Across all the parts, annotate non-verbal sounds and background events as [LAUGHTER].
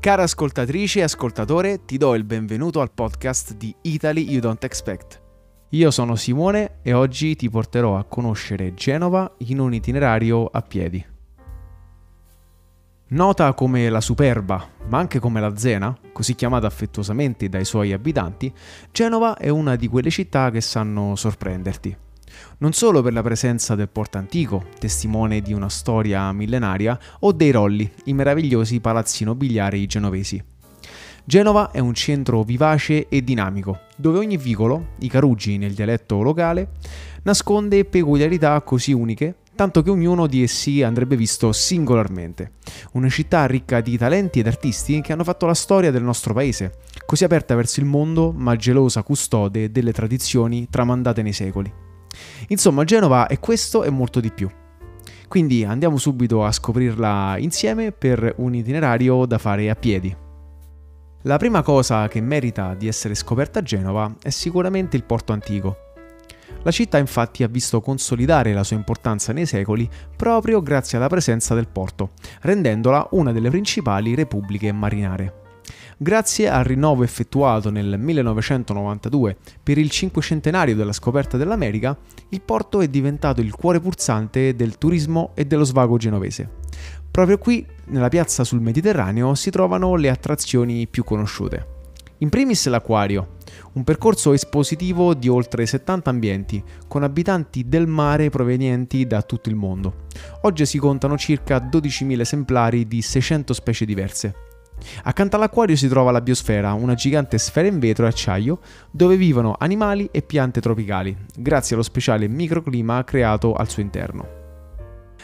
Cara ascoltatrice e ascoltatore, ti do il benvenuto al podcast di Italy You Don't Expect. Io sono Simone e oggi ti porterò a conoscere Genova in un itinerario a piedi. Nota come la Superba, ma anche come la Zena, così chiamata affettuosamente dai suoi abitanti, Genova è una di quelle città che sanno sorprenderti. Non solo per la presenza del porto antico, testimone di una storia millenaria, o dei rolli, i meravigliosi palazzi nobiliari genovesi. Genova è un centro vivace e dinamico, dove ogni vicolo, i Carugi nel dialetto locale, nasconde peculiarità così uniche tanto che ognuno di essi andrebbe visto singolarmente. Una città ricca di talenti ed artisti che hanno fatto la storia del nostro paese, così aperta verso il mondo ma gelosa custode delle tradizioni tramandate nei secoli. Insomma, Genova è questo e molto di più. Quindi andiamo subito a scoprirla insieme per un itinerario da fare a piedi. La prima cosa che merita di essere scoperta a Genova è sicuramente il porto antico. La città infatti ha visto consolidare la sua importanza nei secoli proprio grazie alla presenza del porto, rendendola una delle principali repubbliche marinare. Grazie al rinnovo effettuato nel 1992 per il cinquecentenario della scoperta dell'America, il porto è diventato il cuore pulsante del turismo e dello svago genovese. Proprio qui, nella piazza sul Mediterraneo, si trovano le attrazioni più conosciute. In primis l'acquario, un percorso espositivo di oltre 70 ambienti, con abitanti del mare provenienti da tutto il mondo. Oggi si contano circa 12.000 esemplari di 600 specie diverse. Accanto all'acquario si trova la biosfera, una gigante sfera in vetro e acciaio dove vivono animali e piante tropicali, grazie allo speciale microclima creato al suo interno.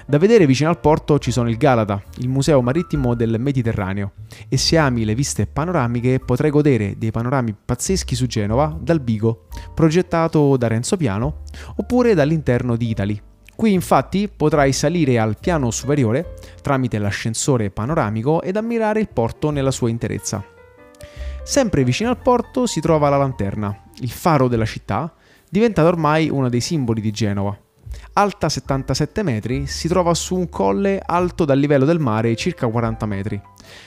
Da vedere vicino al porto ci sono il Galata, il museo marittimo del Mediterraneo, e se ami le viste panoramiche potrai godere dei panorami pazzeschi su Genova dal Bigo, progettato da Renzo Piano, oppure dall'interno di Italy. Qui infatti potrai salire al piano superiore tramite l'ascensore panoramico ed ammirare il porto nella sua interezza. Sempre vicino al porto si trova la lanterna, il faro della città, diventato ormai uno dei simboli di Genova alta 77 metri, si trova su un colle alto dal livello del mare circa 40 metri,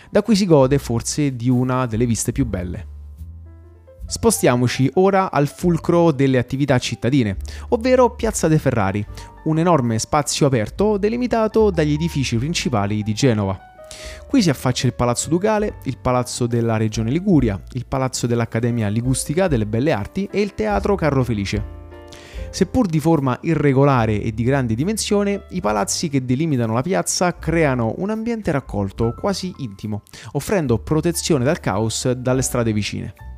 da cui si gode forse di una delle viste più belle. Spostiamoci ora al fulcro delle attività cittadine, ovvero Piazza De Ferrari, un enorme spazio aperto delimitato dagli edifici principali di Genova. Qui si affaccia il Palazzo Ducale, il Palazzo della Regione Liguria, il Palazzo dell'Accademia Ligustica delle Belle Arti e il Teatro Carlo Felice. Seppur di forma irregolare e di grande dimensione, i palazzi che delimitano la piazza creano un ambiente raccolto, quasi intimo, offrendo protezione dal caos dalle strade vicine.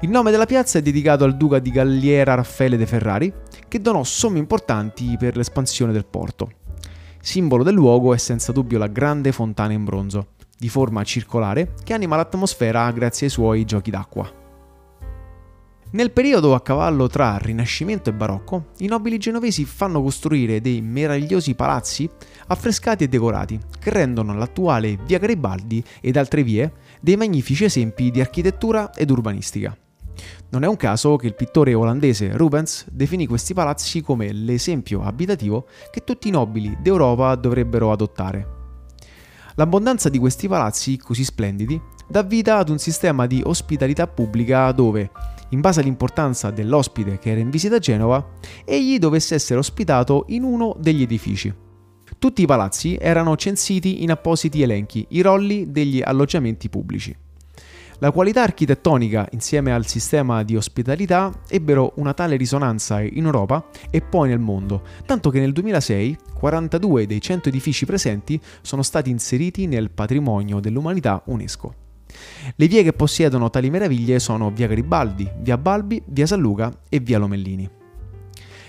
Il nome della piazza è dedicato al duca di Galliera Raffaele de Ferrari, che donò somme importanti per l'espansione del porto. Simbolo del luogo è senza dubbio la grande fontana in bronzo, di forma circolare, che anima l'atmosfera grazie ai suoi giochi d'acqua. Nel periodo a cavallo tra Rinascimento e Barocco, i nobili genovesi fanno costruire dei meravigliosi palazzi affrescati e decorati, che rendono l'attuale Via Garibaldi ed altre vie dei magnifici esempi di architettura ed urbanistica. Non è un caso che il pittore olandese Rubens definì questi palazzi come l'esempio abitativo che tutti i nobili d'Europa dovrebbero adottare. L'abbondanza di questi palazzi così splendidi dà vita ad un sistema di ospitalità pubblica dove, in base all'importanza dell'ospite che era in visita a Genova, egli dovesse essere ospitato in uno degli edifici. Tutti i palazzi erano censiti in appositi elenchi, i rolli degli alloggiamenti pubblici. La qualità architettonica insieme al sistema di ospitalità ebbero una tale risonanza in Europa e poi nel mondo, tanto che nel 2006 42 dei 100 edifici presenti sono stati inseriti nel patrimonio dell'umanità UNESCO. Le vie che possiedono tali meraviglie sono via Garibaldi, via Balbi, via San Luca e via Lomellini.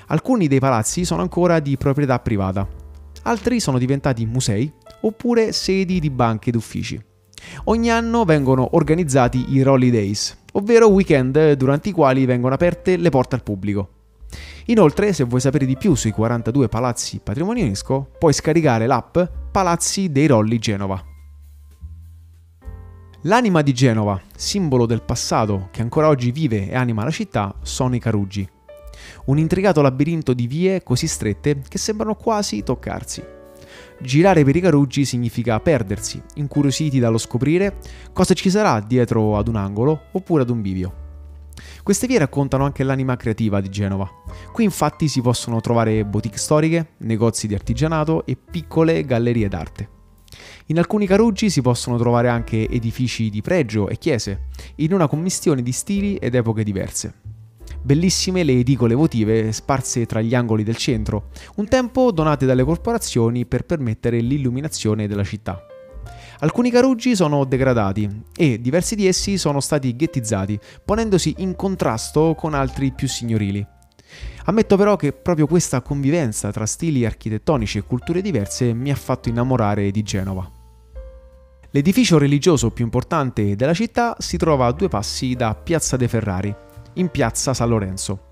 Alcuni dei palazzi sono ancora di proprietà privata, altri sono diventati musei oppure sedi di banche ed uffici. Ogni anno vengono organizzati i Rolly Days, ovvero weekend durante i quali vengono aperte le porte al pubblico. Inoltre, se vuoi sapere di più sui 42 palazzi patrimonio UNESCO, puoi scaricare l'app Palazzi dei Rolli Genova. L'anima di Genova, simbolo del passato che ancora oggi vive e anima la città, sono i Carugi. Un intricato labirinto di vie così strette che sembrano quasi toccarsi. Girare per i Caruggi significa perdersi, incuriositi dallo scoprire cosa ci sarà dietro ad un angolo oppure ad un bivio. Queste vie raccontano anche l'anima creativa di Genova. Qui infatti si possono trovare boutique storiche, negozi di artigianato e piccole gallerie d'arte. In alcuni caruggi si possono trovare anche edifici di pregio e chiese, in una commistione di stili ed epoche diverse. Bellissime le edicole votive sparse tra gli angoli del centro, un tempo donate dalle corporazioni per permettere l'illuminazione della città. Alcuni caruggi sono degradati e diversi di essi sono stati ghettizzati, ponendosi in contrasto con altri più signorili. Ammetto però che proprio questa convivenza tra stili architettonici e culture diverse mi ha fatto innamorare di Genova. L'edificio religioso più importante della città si trova a due passi da Piazza De Ferrari, in piazza San Lorenzo.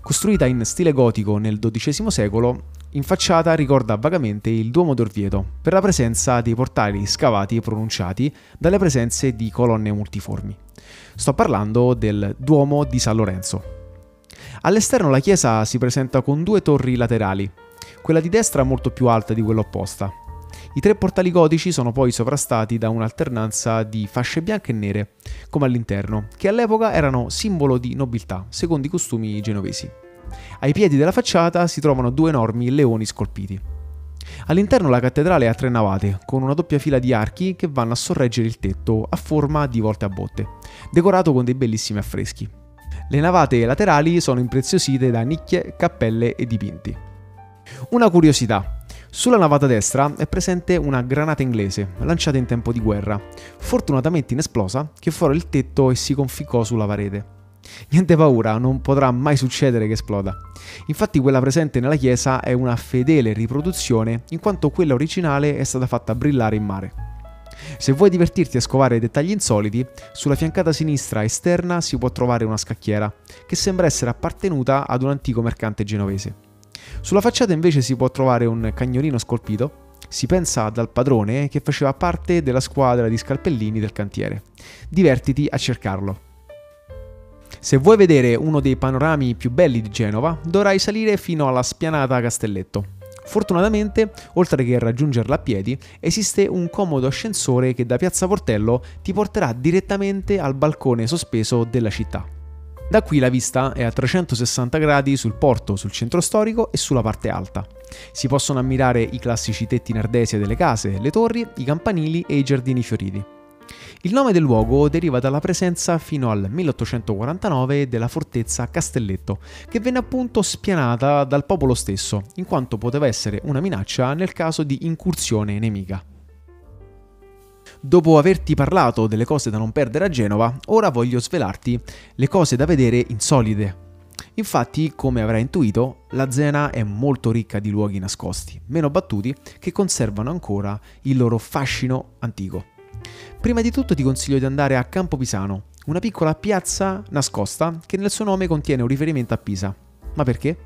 Costruita in stile gotico nel XII secolo, in facciata ricorda vagamente il Duomo d'Orvieto per la presenza dei portali scavati e pronunciati dalle presenze di colonne multiformi. Sto parlando del Duomo di San Lorenzo. All'esterno la chiesa si presenta con due torri laterali, quella di destra molto più alta di quella opposta. I tre portali gotici sono poi sovrastati da un'alternanza di fasce bianche e nere, come all'interno, che all'epoca erano simbolo di nobiltà, secondo i costumi genovesi. Ai piedi della facciata si trovano due enormi leoni scolpiti. All'interno la cattedrale è a tre navate, con una doppia fila di archi che vanno a sorreggere il tetto a forma di volte a botte, decorato con dei bellissimi affreschi. Le navate laterali sono impreziosite da nicchie, cappelle e dipinti. Una curiosità. Sulla navata destra è presente una granata inglese, lanciata in tempo di guerra, fortunatamente inesplosa, che fuori il tetto e si conficcò sulla parete. Niente paura, non potrà mai succedere che esploda. Infatti quella presente nella chiesa è una fedele riproduzione, in quanto quella originale è stata fatta brillare in mare. Se vuoi divertirti a scovare dettagli insoliti, sulla fiancata sinistra esterna si può trovare una scacchiera, che sembra essere appartenuta ad un antico mercante genovese. Sulla facciata invece si può trovare un cagnolino scolpito, si pensa dal padrone che faceva parte della squadra di scalpellini del cantiere. Divertiti a cercarlo. Se vuoi vedere uno dei panorami più belli di Genova, dovrai salire fino alla spianata Castelletto. Fortunatamente, oltre che raggiungerla a piedi, esiste un comodo ascensore che da Piazza Portello ti porterà direttamente al balcone sospeso della città. Da qui la vista è a 360 gradi sul porto, sul centro storico e sulla parte alta. Si possono ammirare i classici tetti nardesi delle case, le torri, i campanili e i giardini fioriti. Il nome del luogo deriva dalla presenza fino al 1849 della fortezza Castelletto, che venne appunto spianata dal popolo stesso, in quanto poteva essere una minaccia nel caso di incursione nemica. Dopo averti parlato delle cose da non perdere a Genova, ora voglio svelarti le cose da vedere insolite. Infatti, come avrai intuito, la Zena è molto ricca di luoghi nascosti, meno battuti, che conservano ancora il loro fascino antico. Prima di tutto ti consiglio di andare a Campo Pisano, una piccola piazza nascosta che nel suo nome contiene un riferimento a Pisa. Ma perché?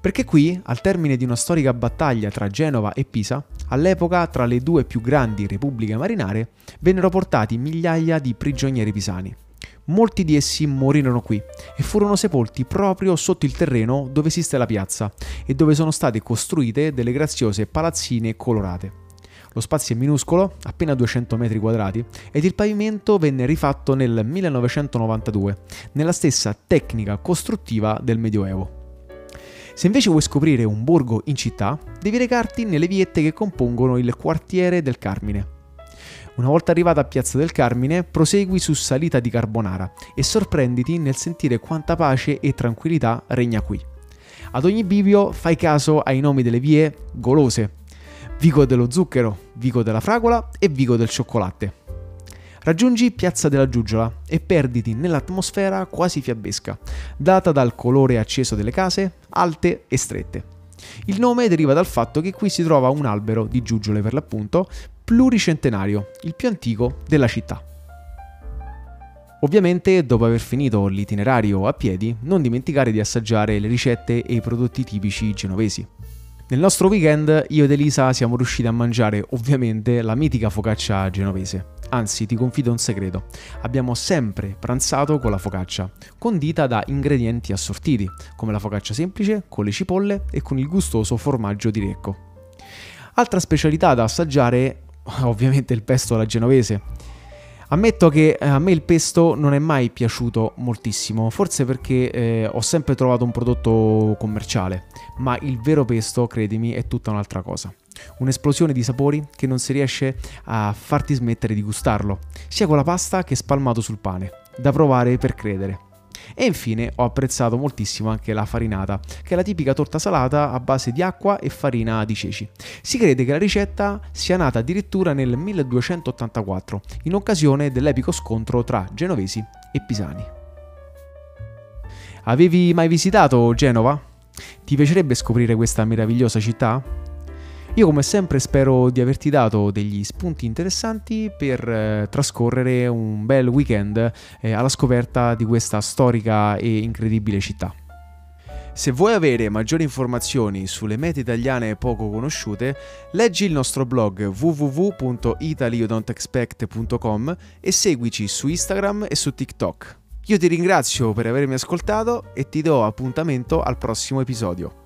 Perché qui, al termine di una storica battaglia tra Genova e Pisa, all'epoca tra le due più grandi repubbliche marinare, vennero portati migliaia di prigionieri pisani. Molti di essi morirono qui e furono sepolti proprio sotto il terreno dove esiste la piazza e dove sono state costruite delle graziose palazzine colorate. Lo spazio è minuscolo, appena 200 metri quadrati, ed il pavimento venne rifatto nel 1992, nella stessa tecnica costruttiva del Medioevo. Se invece vuoi scoprire un borgo in città, devi recarti nelle viette che compongono il quartiere del Carmine. Una volta arrivata a Piazza del Carmine, prosegui su Salita di Carbonara e sorprenditi nel sentire quanta pace e tranquillità regna qui. Ad ogni bivio fai caso ai nomi delle vie golose, Vico dello zucchero, Vico della fragola e Vico del cioccolatte. Raggiungi Piazza della Giugiola e perditi nell'atmosfera quasi fiabesca, data dal colore acceso delle case, alte e strette. Il nome deriva dal fatto che qui si trova un albero di giuggiole per l'appunto, pluricentenario, il più antico della città. Ovviamente, dopo aver finito l'itinerario a piedi, non dimenticare di assaggiare le ricette e i prodotti tipici genovesi. Nel nostro weekend io ed Elisa siamo riusciti a mangiare ovviamente la mitica focaccia genovese. Anzi, ti confido un segreto. Abbiamo sempre pranzato con la focaccia, condita da ingredienti assortiti, come la focaccia semplice, con le cipolle e con il gustoso formaggio di Recco. Altra specialità da assaggiare [LAUGHS] ovviamente il pesto alla genovese. Ammetto che eh, a me il pesto non è mai piaciuto moltissimo, forse perché eh, ho sempre trovato un prodotto commerciale, ma il vero pesto, credimi, è tutta un'altra cosa. Un'esplosione di sapori che non si riesce a farti smettere di gustarlo, sia con la pasta che spalmato sul pane, da provare per credere. E infine ho apprezzato moltissimo anche la farinata, che è la tipica torta salata a base di acqua e farina di ceci. Si crede che la ricetta sia nata addirittura nel 1284, in occasione dell'epico scontro tra genovesi e pisani. Avevi mai visitato Genova? Ti piacerebbe scoprire questa meravigliosa città? Io come sempre spero di averti dato degli spunti interessanti per eh, trascorrere un bel weekend eh, alla scoperta di questa storica e incredibile città. Se vuoi avere maggiori informazioni sulle mete italiane poco conosciute, leggi il nostro blog www.italiodon'texpect.com e seguici su Instagram e su TikTok. Io ti ringrazio per avermi ascoltato e ti do appuntamento al prossimo episodio.